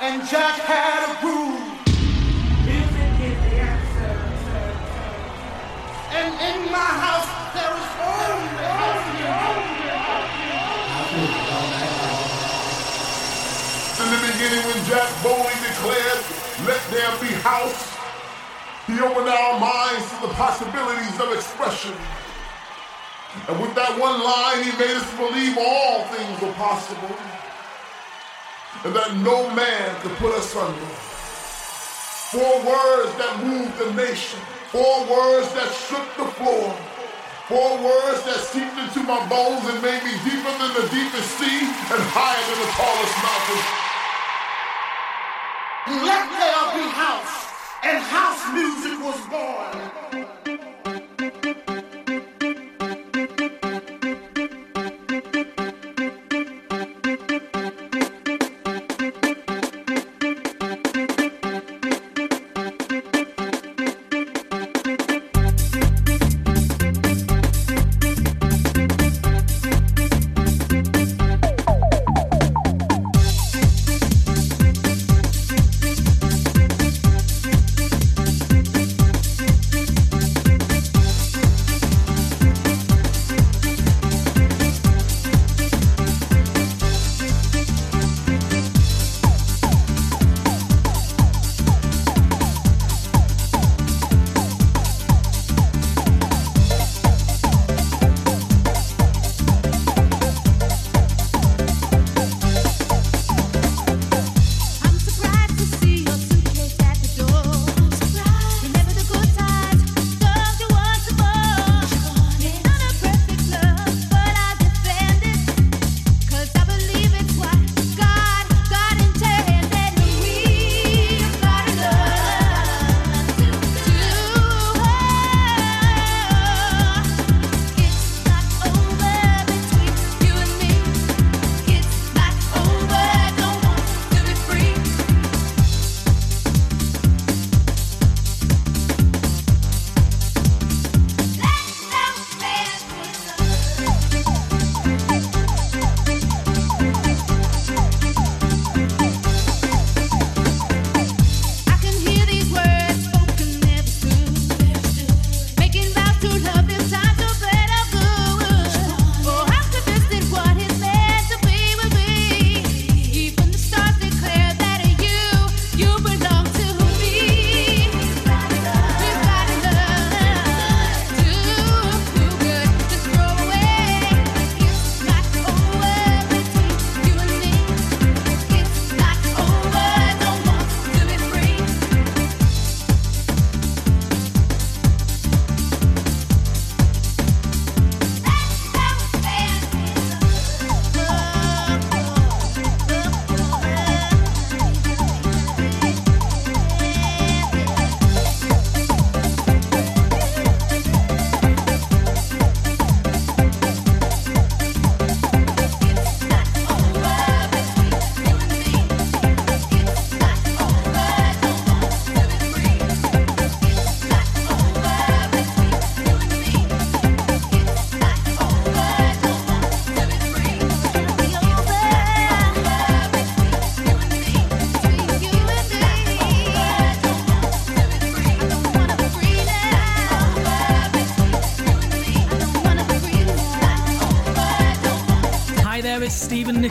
and Jack had a groove. Music is the answer. And in my house there is only, In the beginning, when Jack boldly declared, Let there be house, he opened our minds to the possibilities of expression. And with that one line, he made us believe all things were possible and that no man could put us under. Four words that moved the nation, four words that shook the floor, four words that seeped into my bones and made me deeper than the deepest sea and higher than the tallest mountain. Let there be house, and house music was born.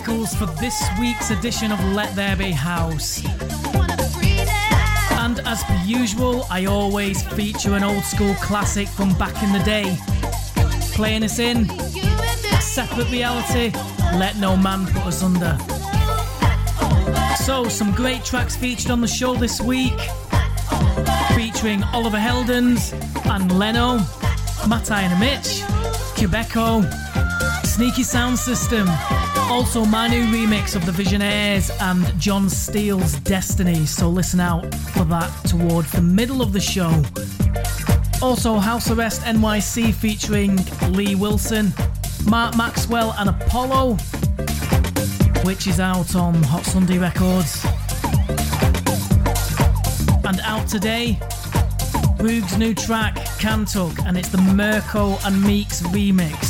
Stephen for this week's edition of Let There Be House. And as per usual, I always feature an old school classic from back in the day. Playing us in, separate reality, Let No Man Put Us Under. So, some great tracks featured on the show this week, featuring Oliver Heldens and Lenno, Mattei and Omich, Qubiko, Sneaky Sound System, also, my new remix of the Visionaires and John Steele's Destiny, so listen out for that towards the middle of the show. Also, House Arrest NYC featuring Lee Wilson, Mark Maxwell, and Apollo, which is out on Hot Sunday Records. And out today, Boog's new track, Cantuk, and it's the Mirko and Meex remix.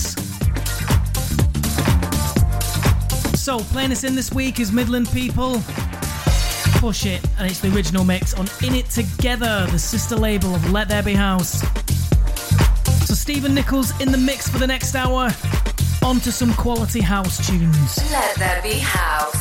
So, playing us in this week is Midland People. Oh, Push It, and it's the original mix on In It Together, the sister label of Let There Be House. So Stephen Nichols in the mix for the next hour. On to some quality house tunes. Let There Be House.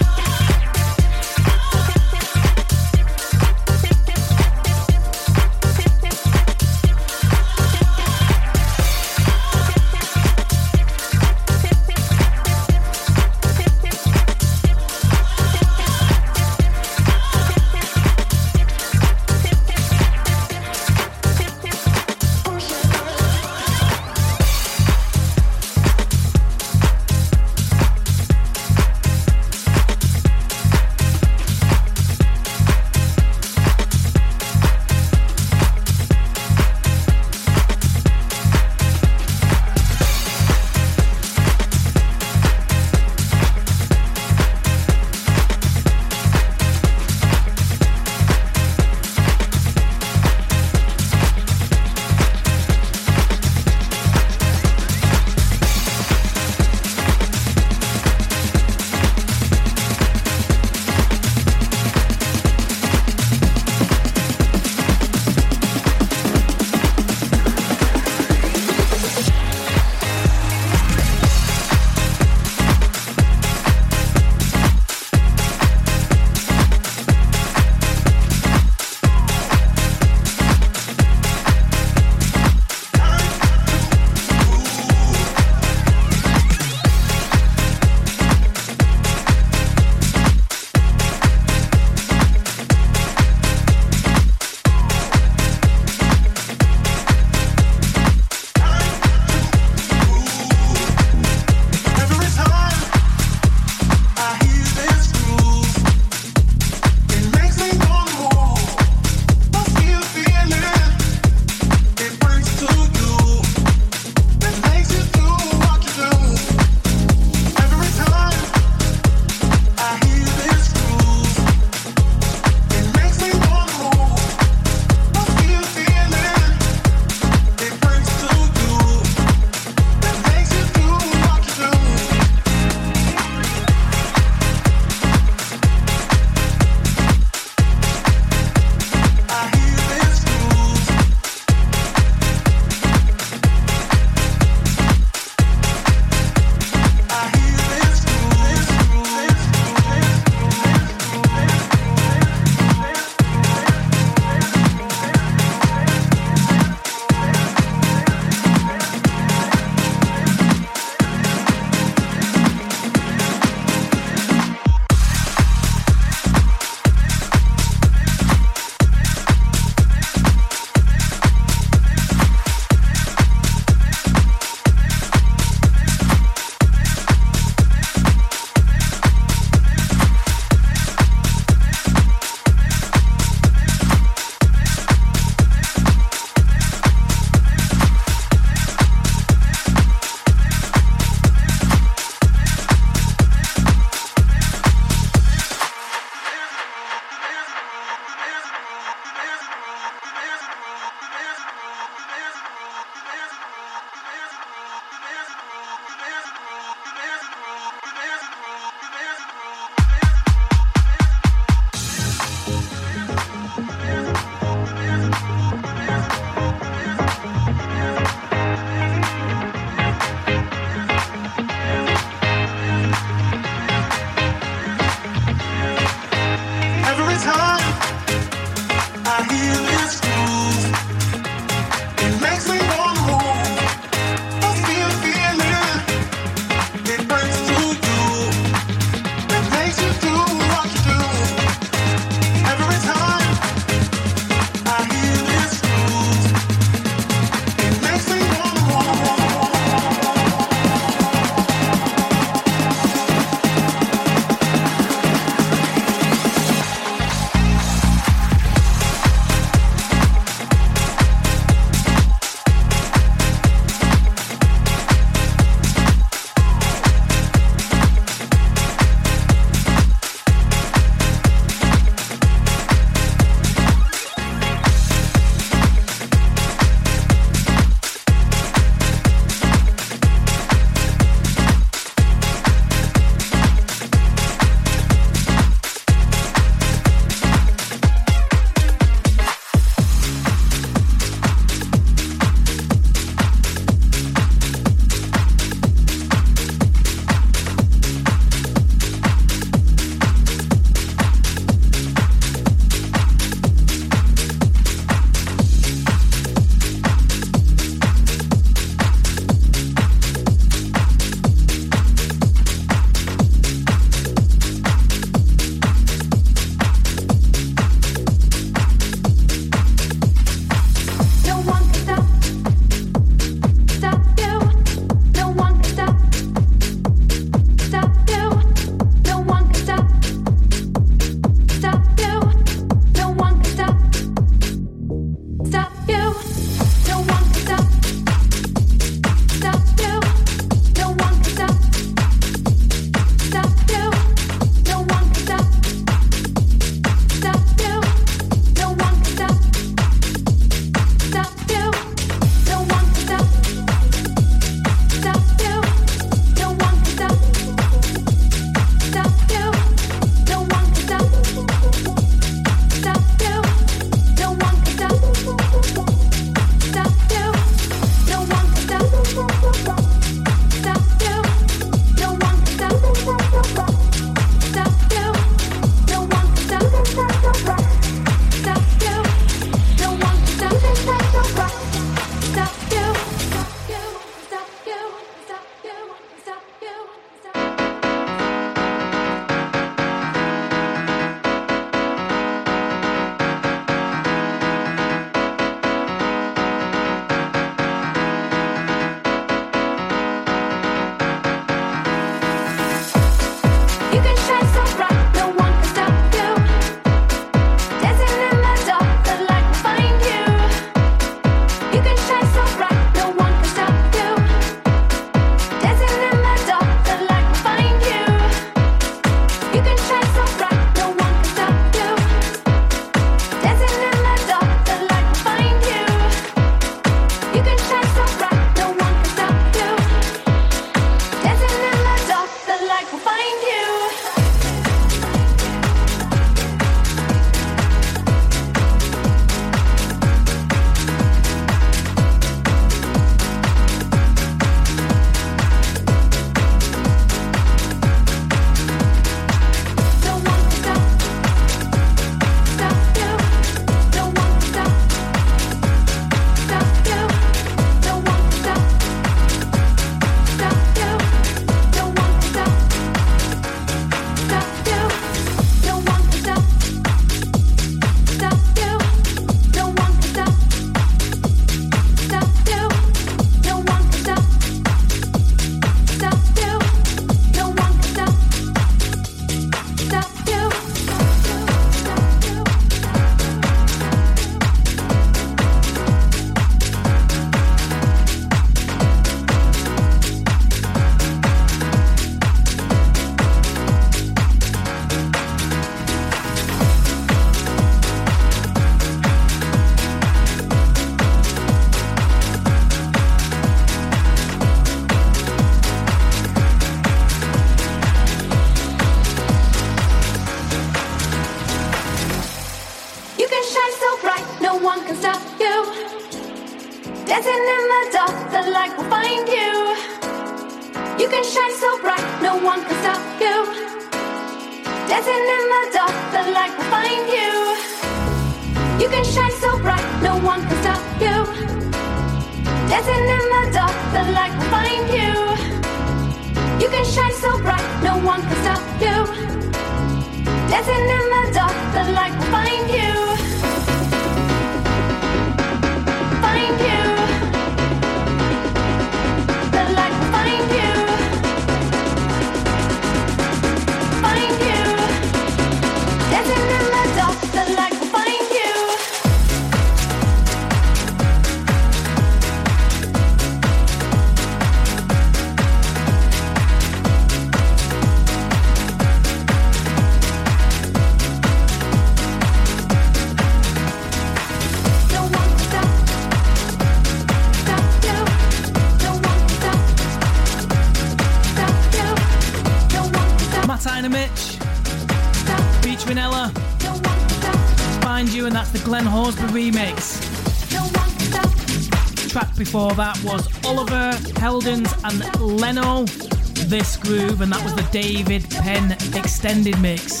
This Groove, and that was the David Penn extended mix.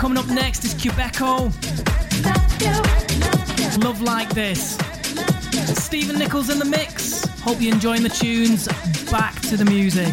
Coming up next is Qubiko. Love Like This. Stephen Nichols in the mix. Hope you're enjoying the tunes. Back to the music.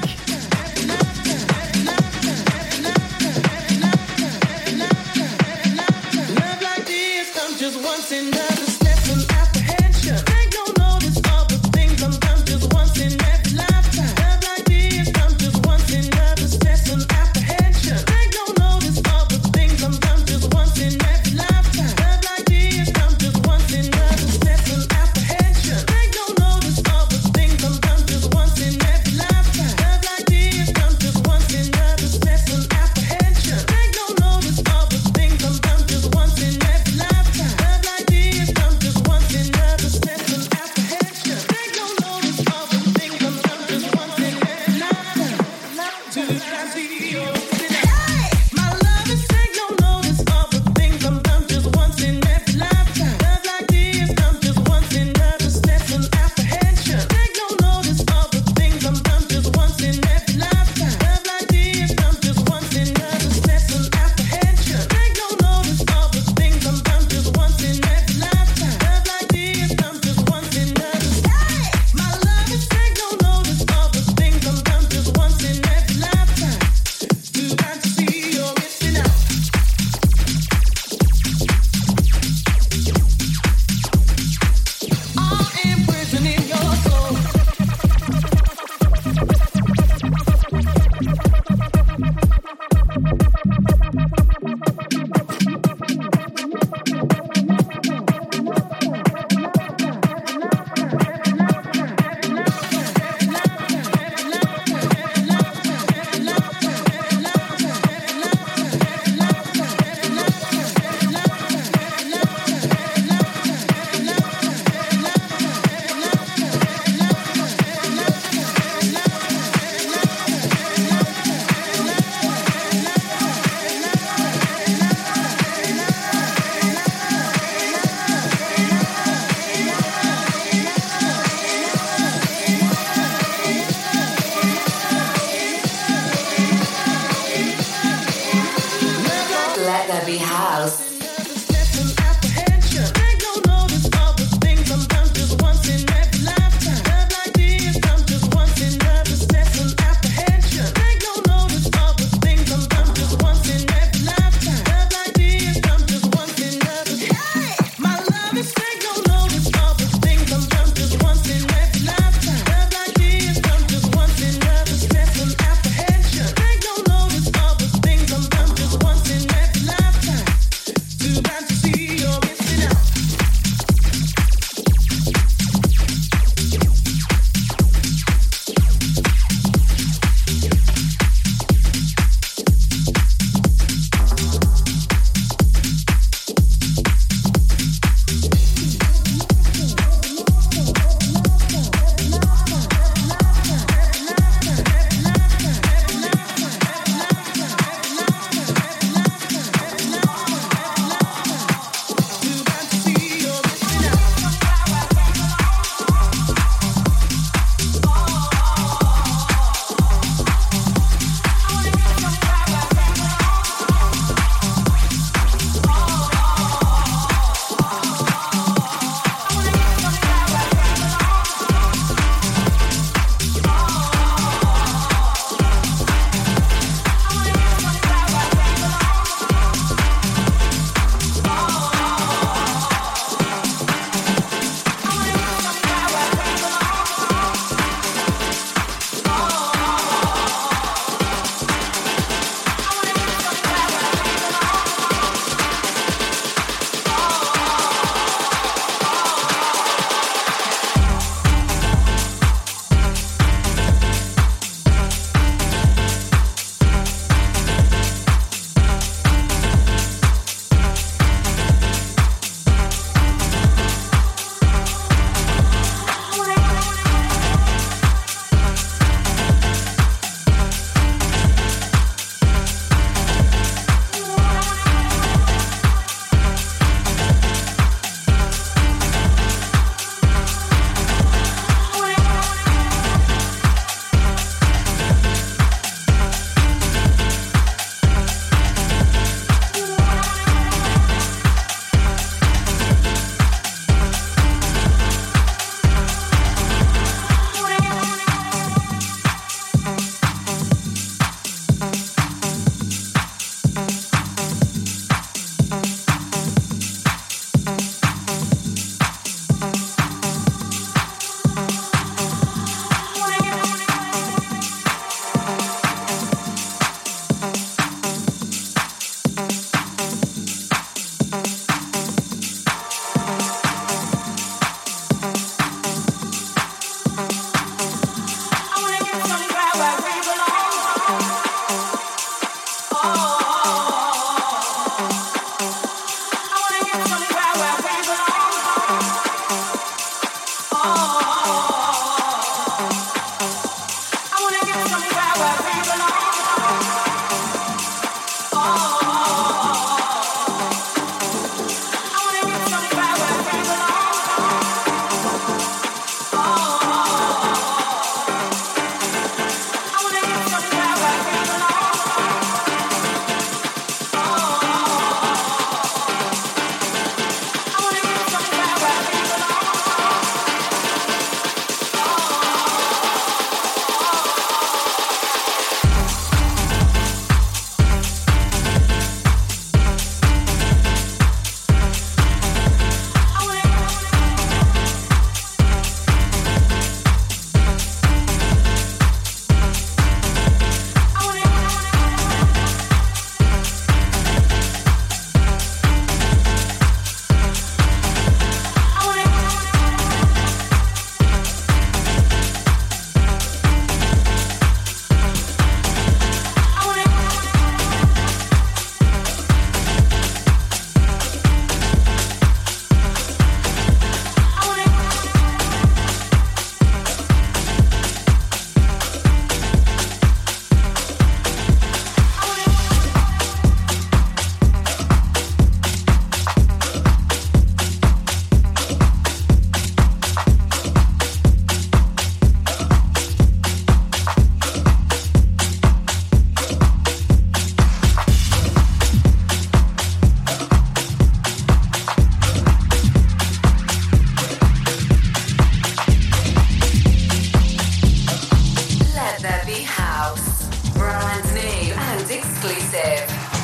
exclusive.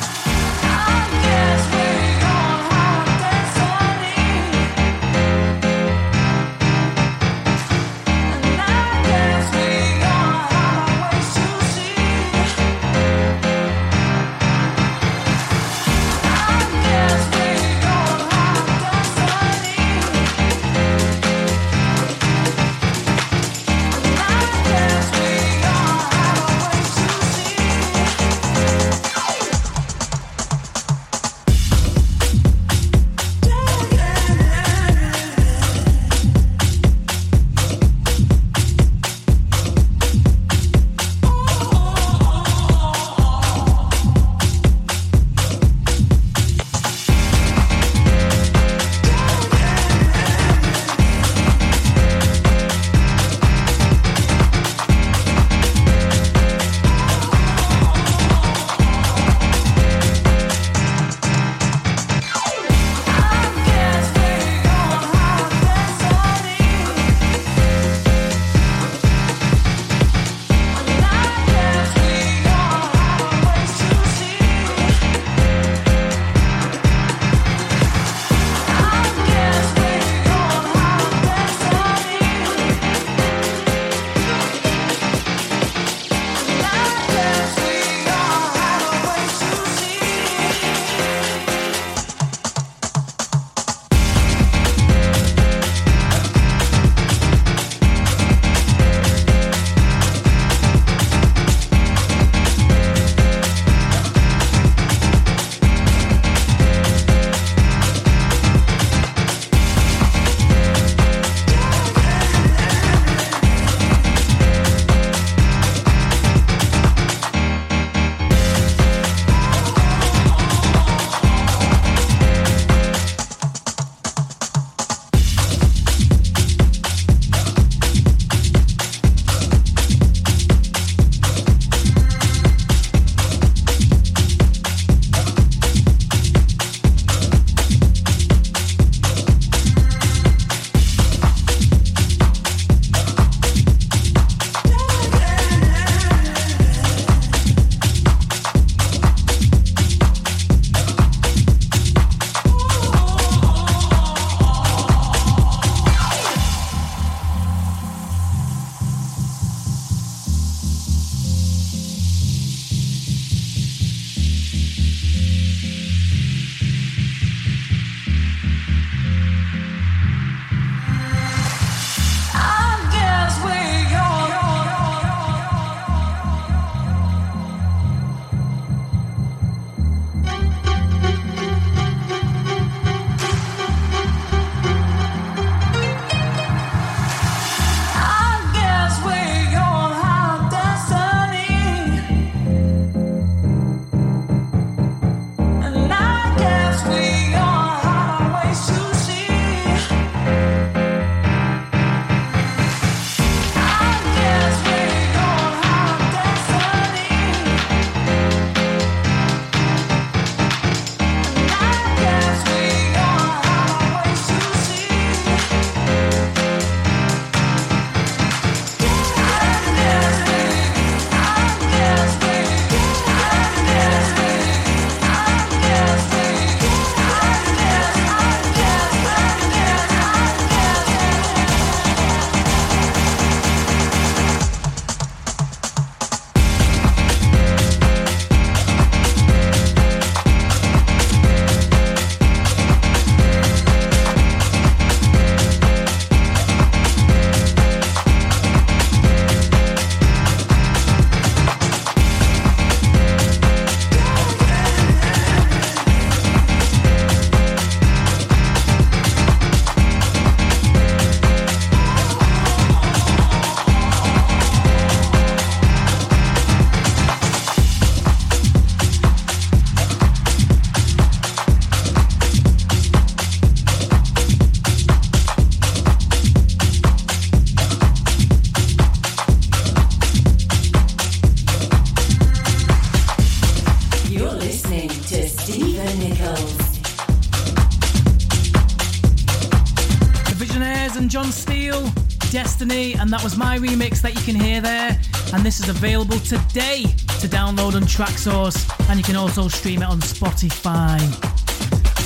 Was my remix that you can hear there. And this is available today to download on Traxsource, and you can also stream it on Spotify.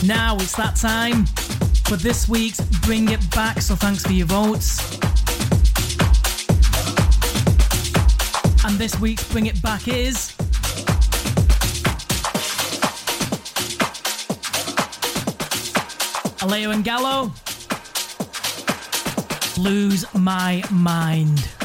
Now it's that time for this week's Bring It Back, so thanks for your votes. And this week's Bring It Back is. Aleo and Gallo. Lose My Mind.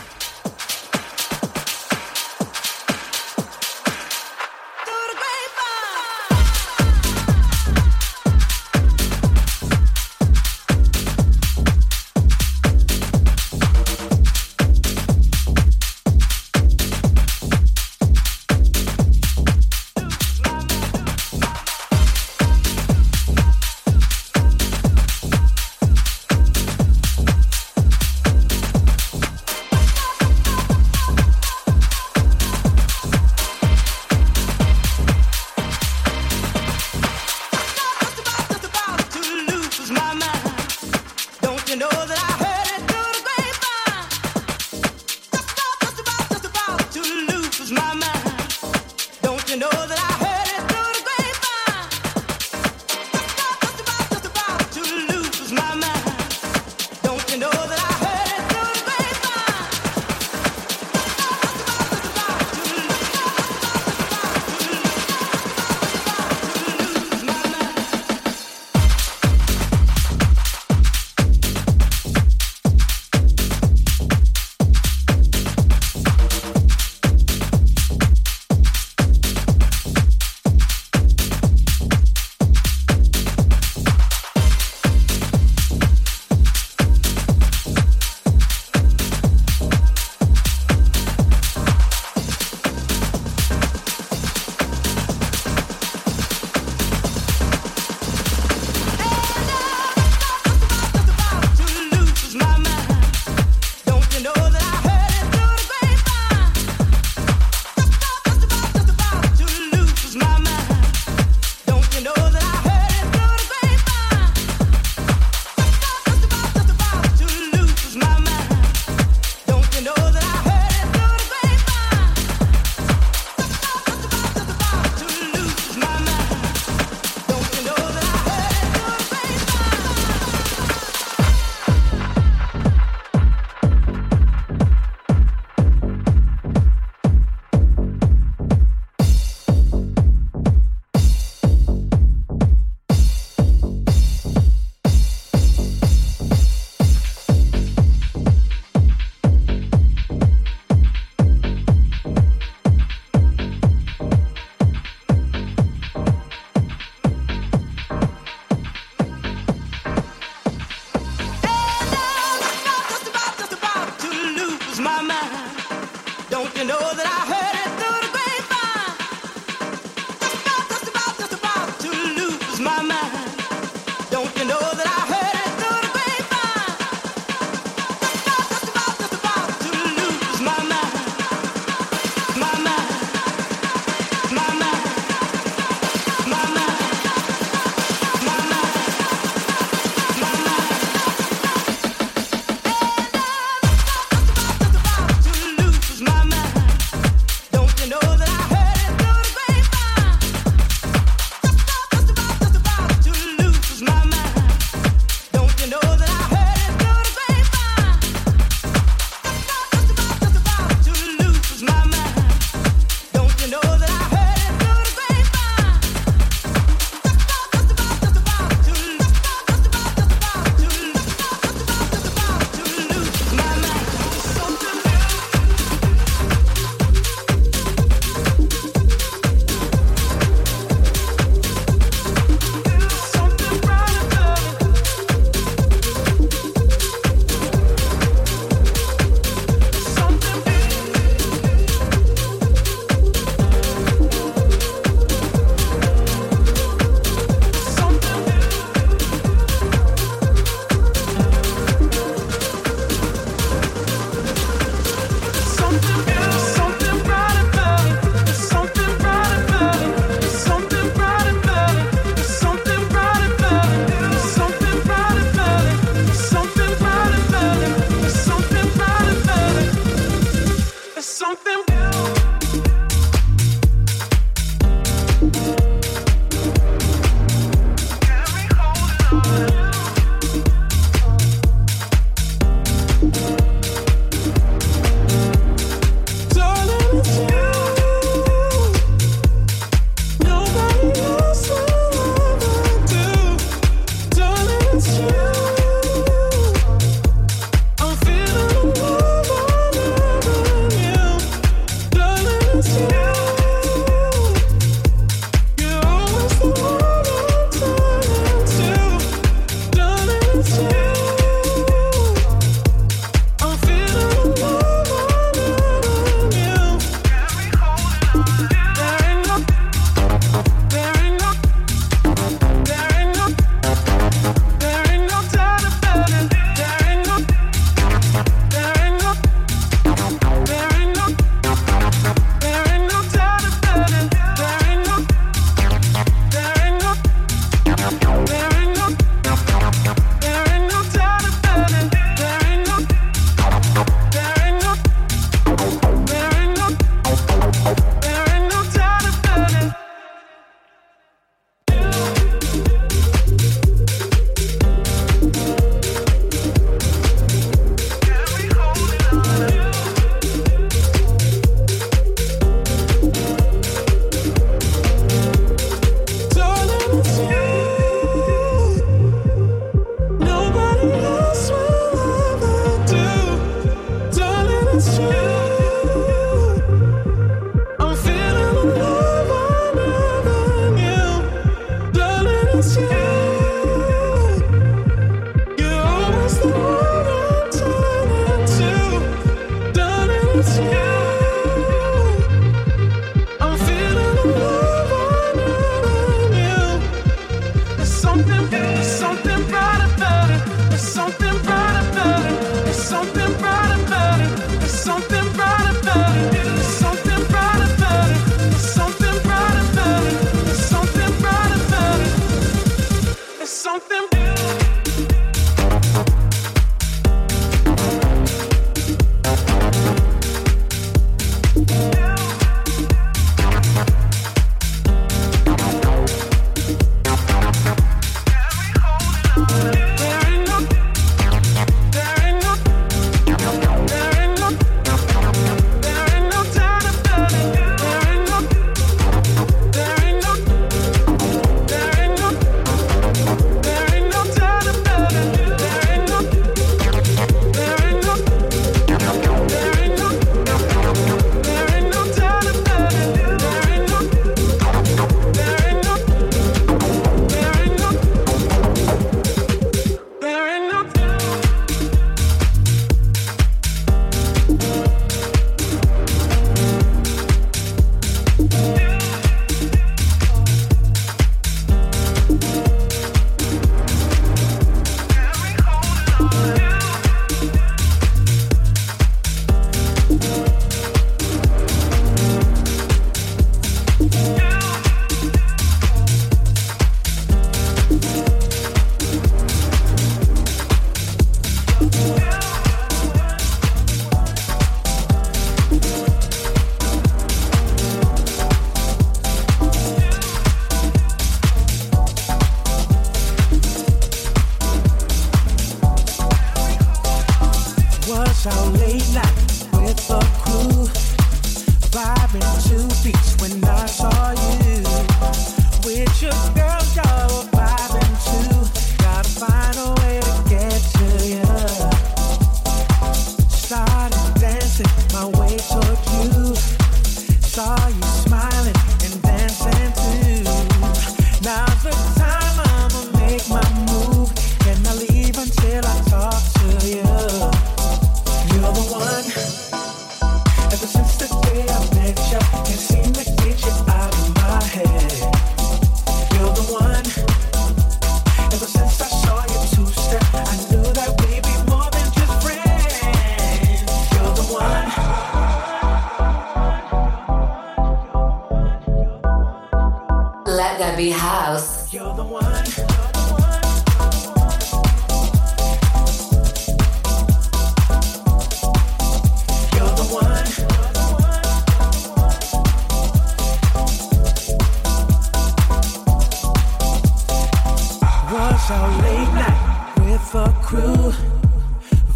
It's late night with a crew,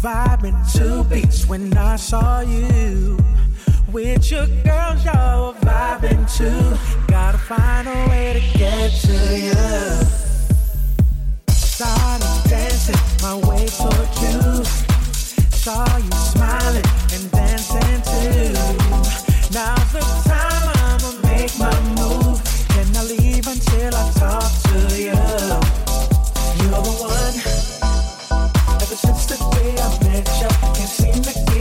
vibing to beats when I saw you. With your girls, y'all vibing too. Gotta find a way to get to you. Started dancing my way toward you. Saw you smiling and dancing too. Now's the time I'ma make my move. Can I leave until I talk? See the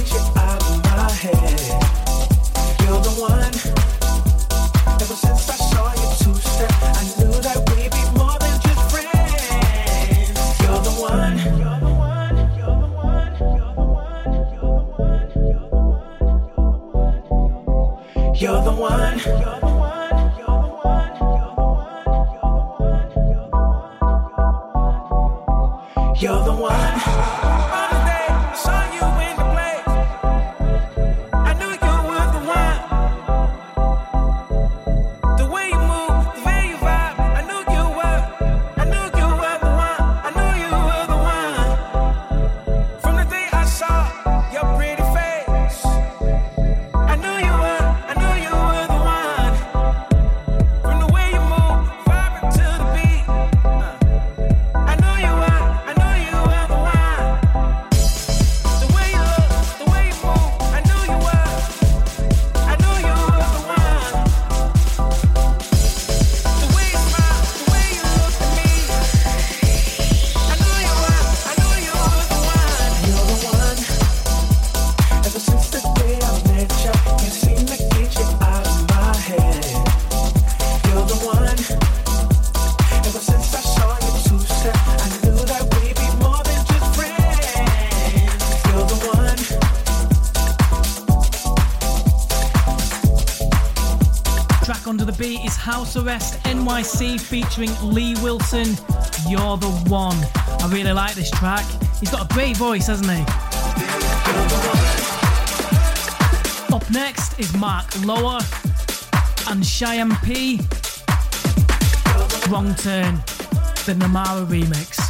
House Arrest NYC featuring Lee Wilson. You're the one. I really like this track. He's got a great voice, hasn't he? Up next is Mark Lower and Cheyenne P. Wrong Turn, the Namara remix.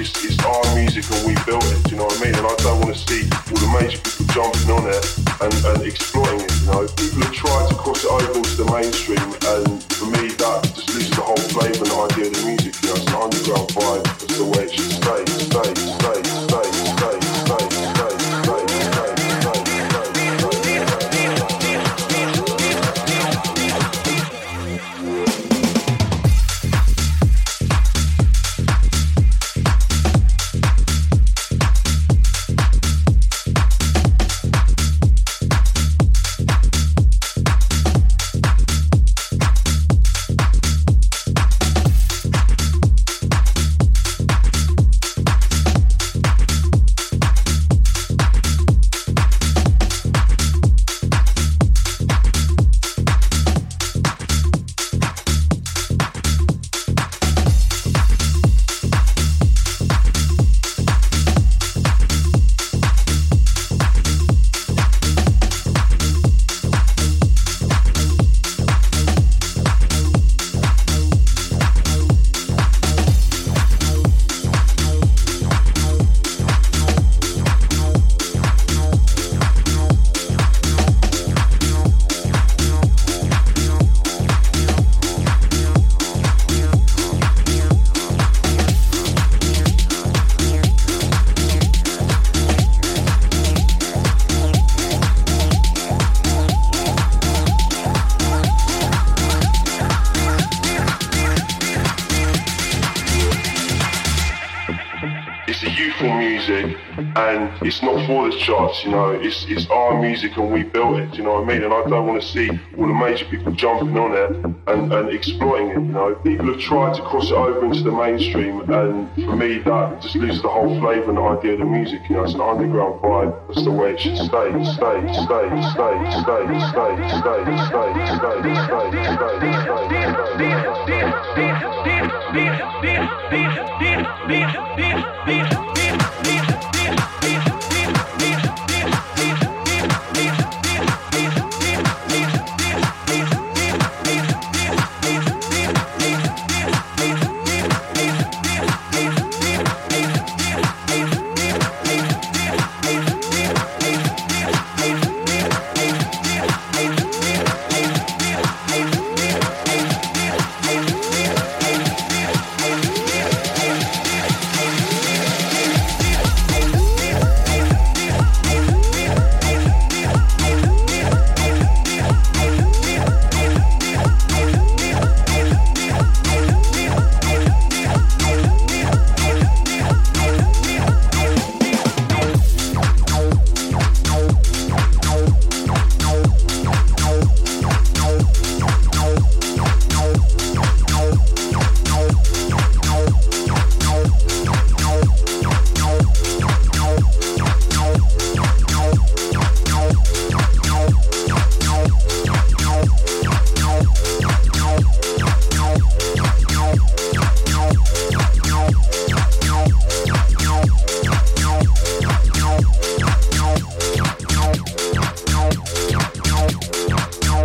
it's, it's our music and we built it, you know what I mean? And I don't want to see all the major people jumping on it and, and exploiting it, you know? People have tried to cross it over into the mainstream and it's a youthful music and it's not for the charts, you know, it's it's our music and we built it, you know what I mean? And I don't want to see all the major people jumping on it and, and exploiting it, you know. People have tried to cross it over into the mainstream and for me that just loses the whole flavour and idea of the music, you know, it's an underground vibe, that's the way it should stay, stay, stay, stay, stay, stay, stay, stay, stay, stay, stay, stay. been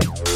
Bye.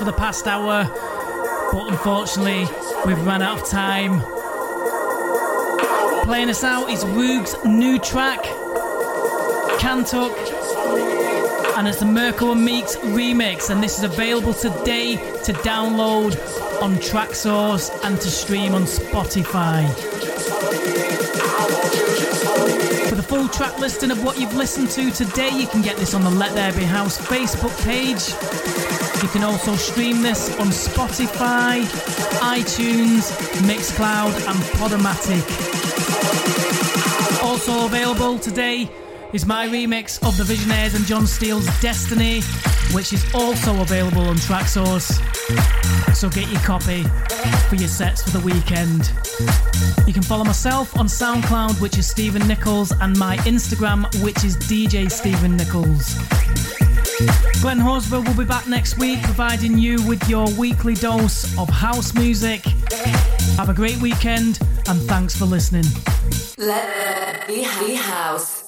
For the past hour, but unfortunately, we've run out of time. Playing us out is Woog's new track, Kantuk, and it's the Mirko and Meex remix, and this is available today to download on Traxsource and to stream on Spotify. For the full track listing of what you've listened to today, you can get this on the Let There Be House Facebook page. You can also stream this on Spotify, iTunes, Mixcloud, and Podomatic. Also available today is my remix of the Visionaires and John Steele's Destiny, which is also available on Traxsource. So get your copy for your sets for the weekend. You can follow myself on SoundCloud, which is Stephen Nichols, and my Instagram, which is DJ Stephen Nichols. Glenn Horsburgh will be back next week, providing you with your weekly dose of house music. Have a great weekend, and thanks for listening. Let be house.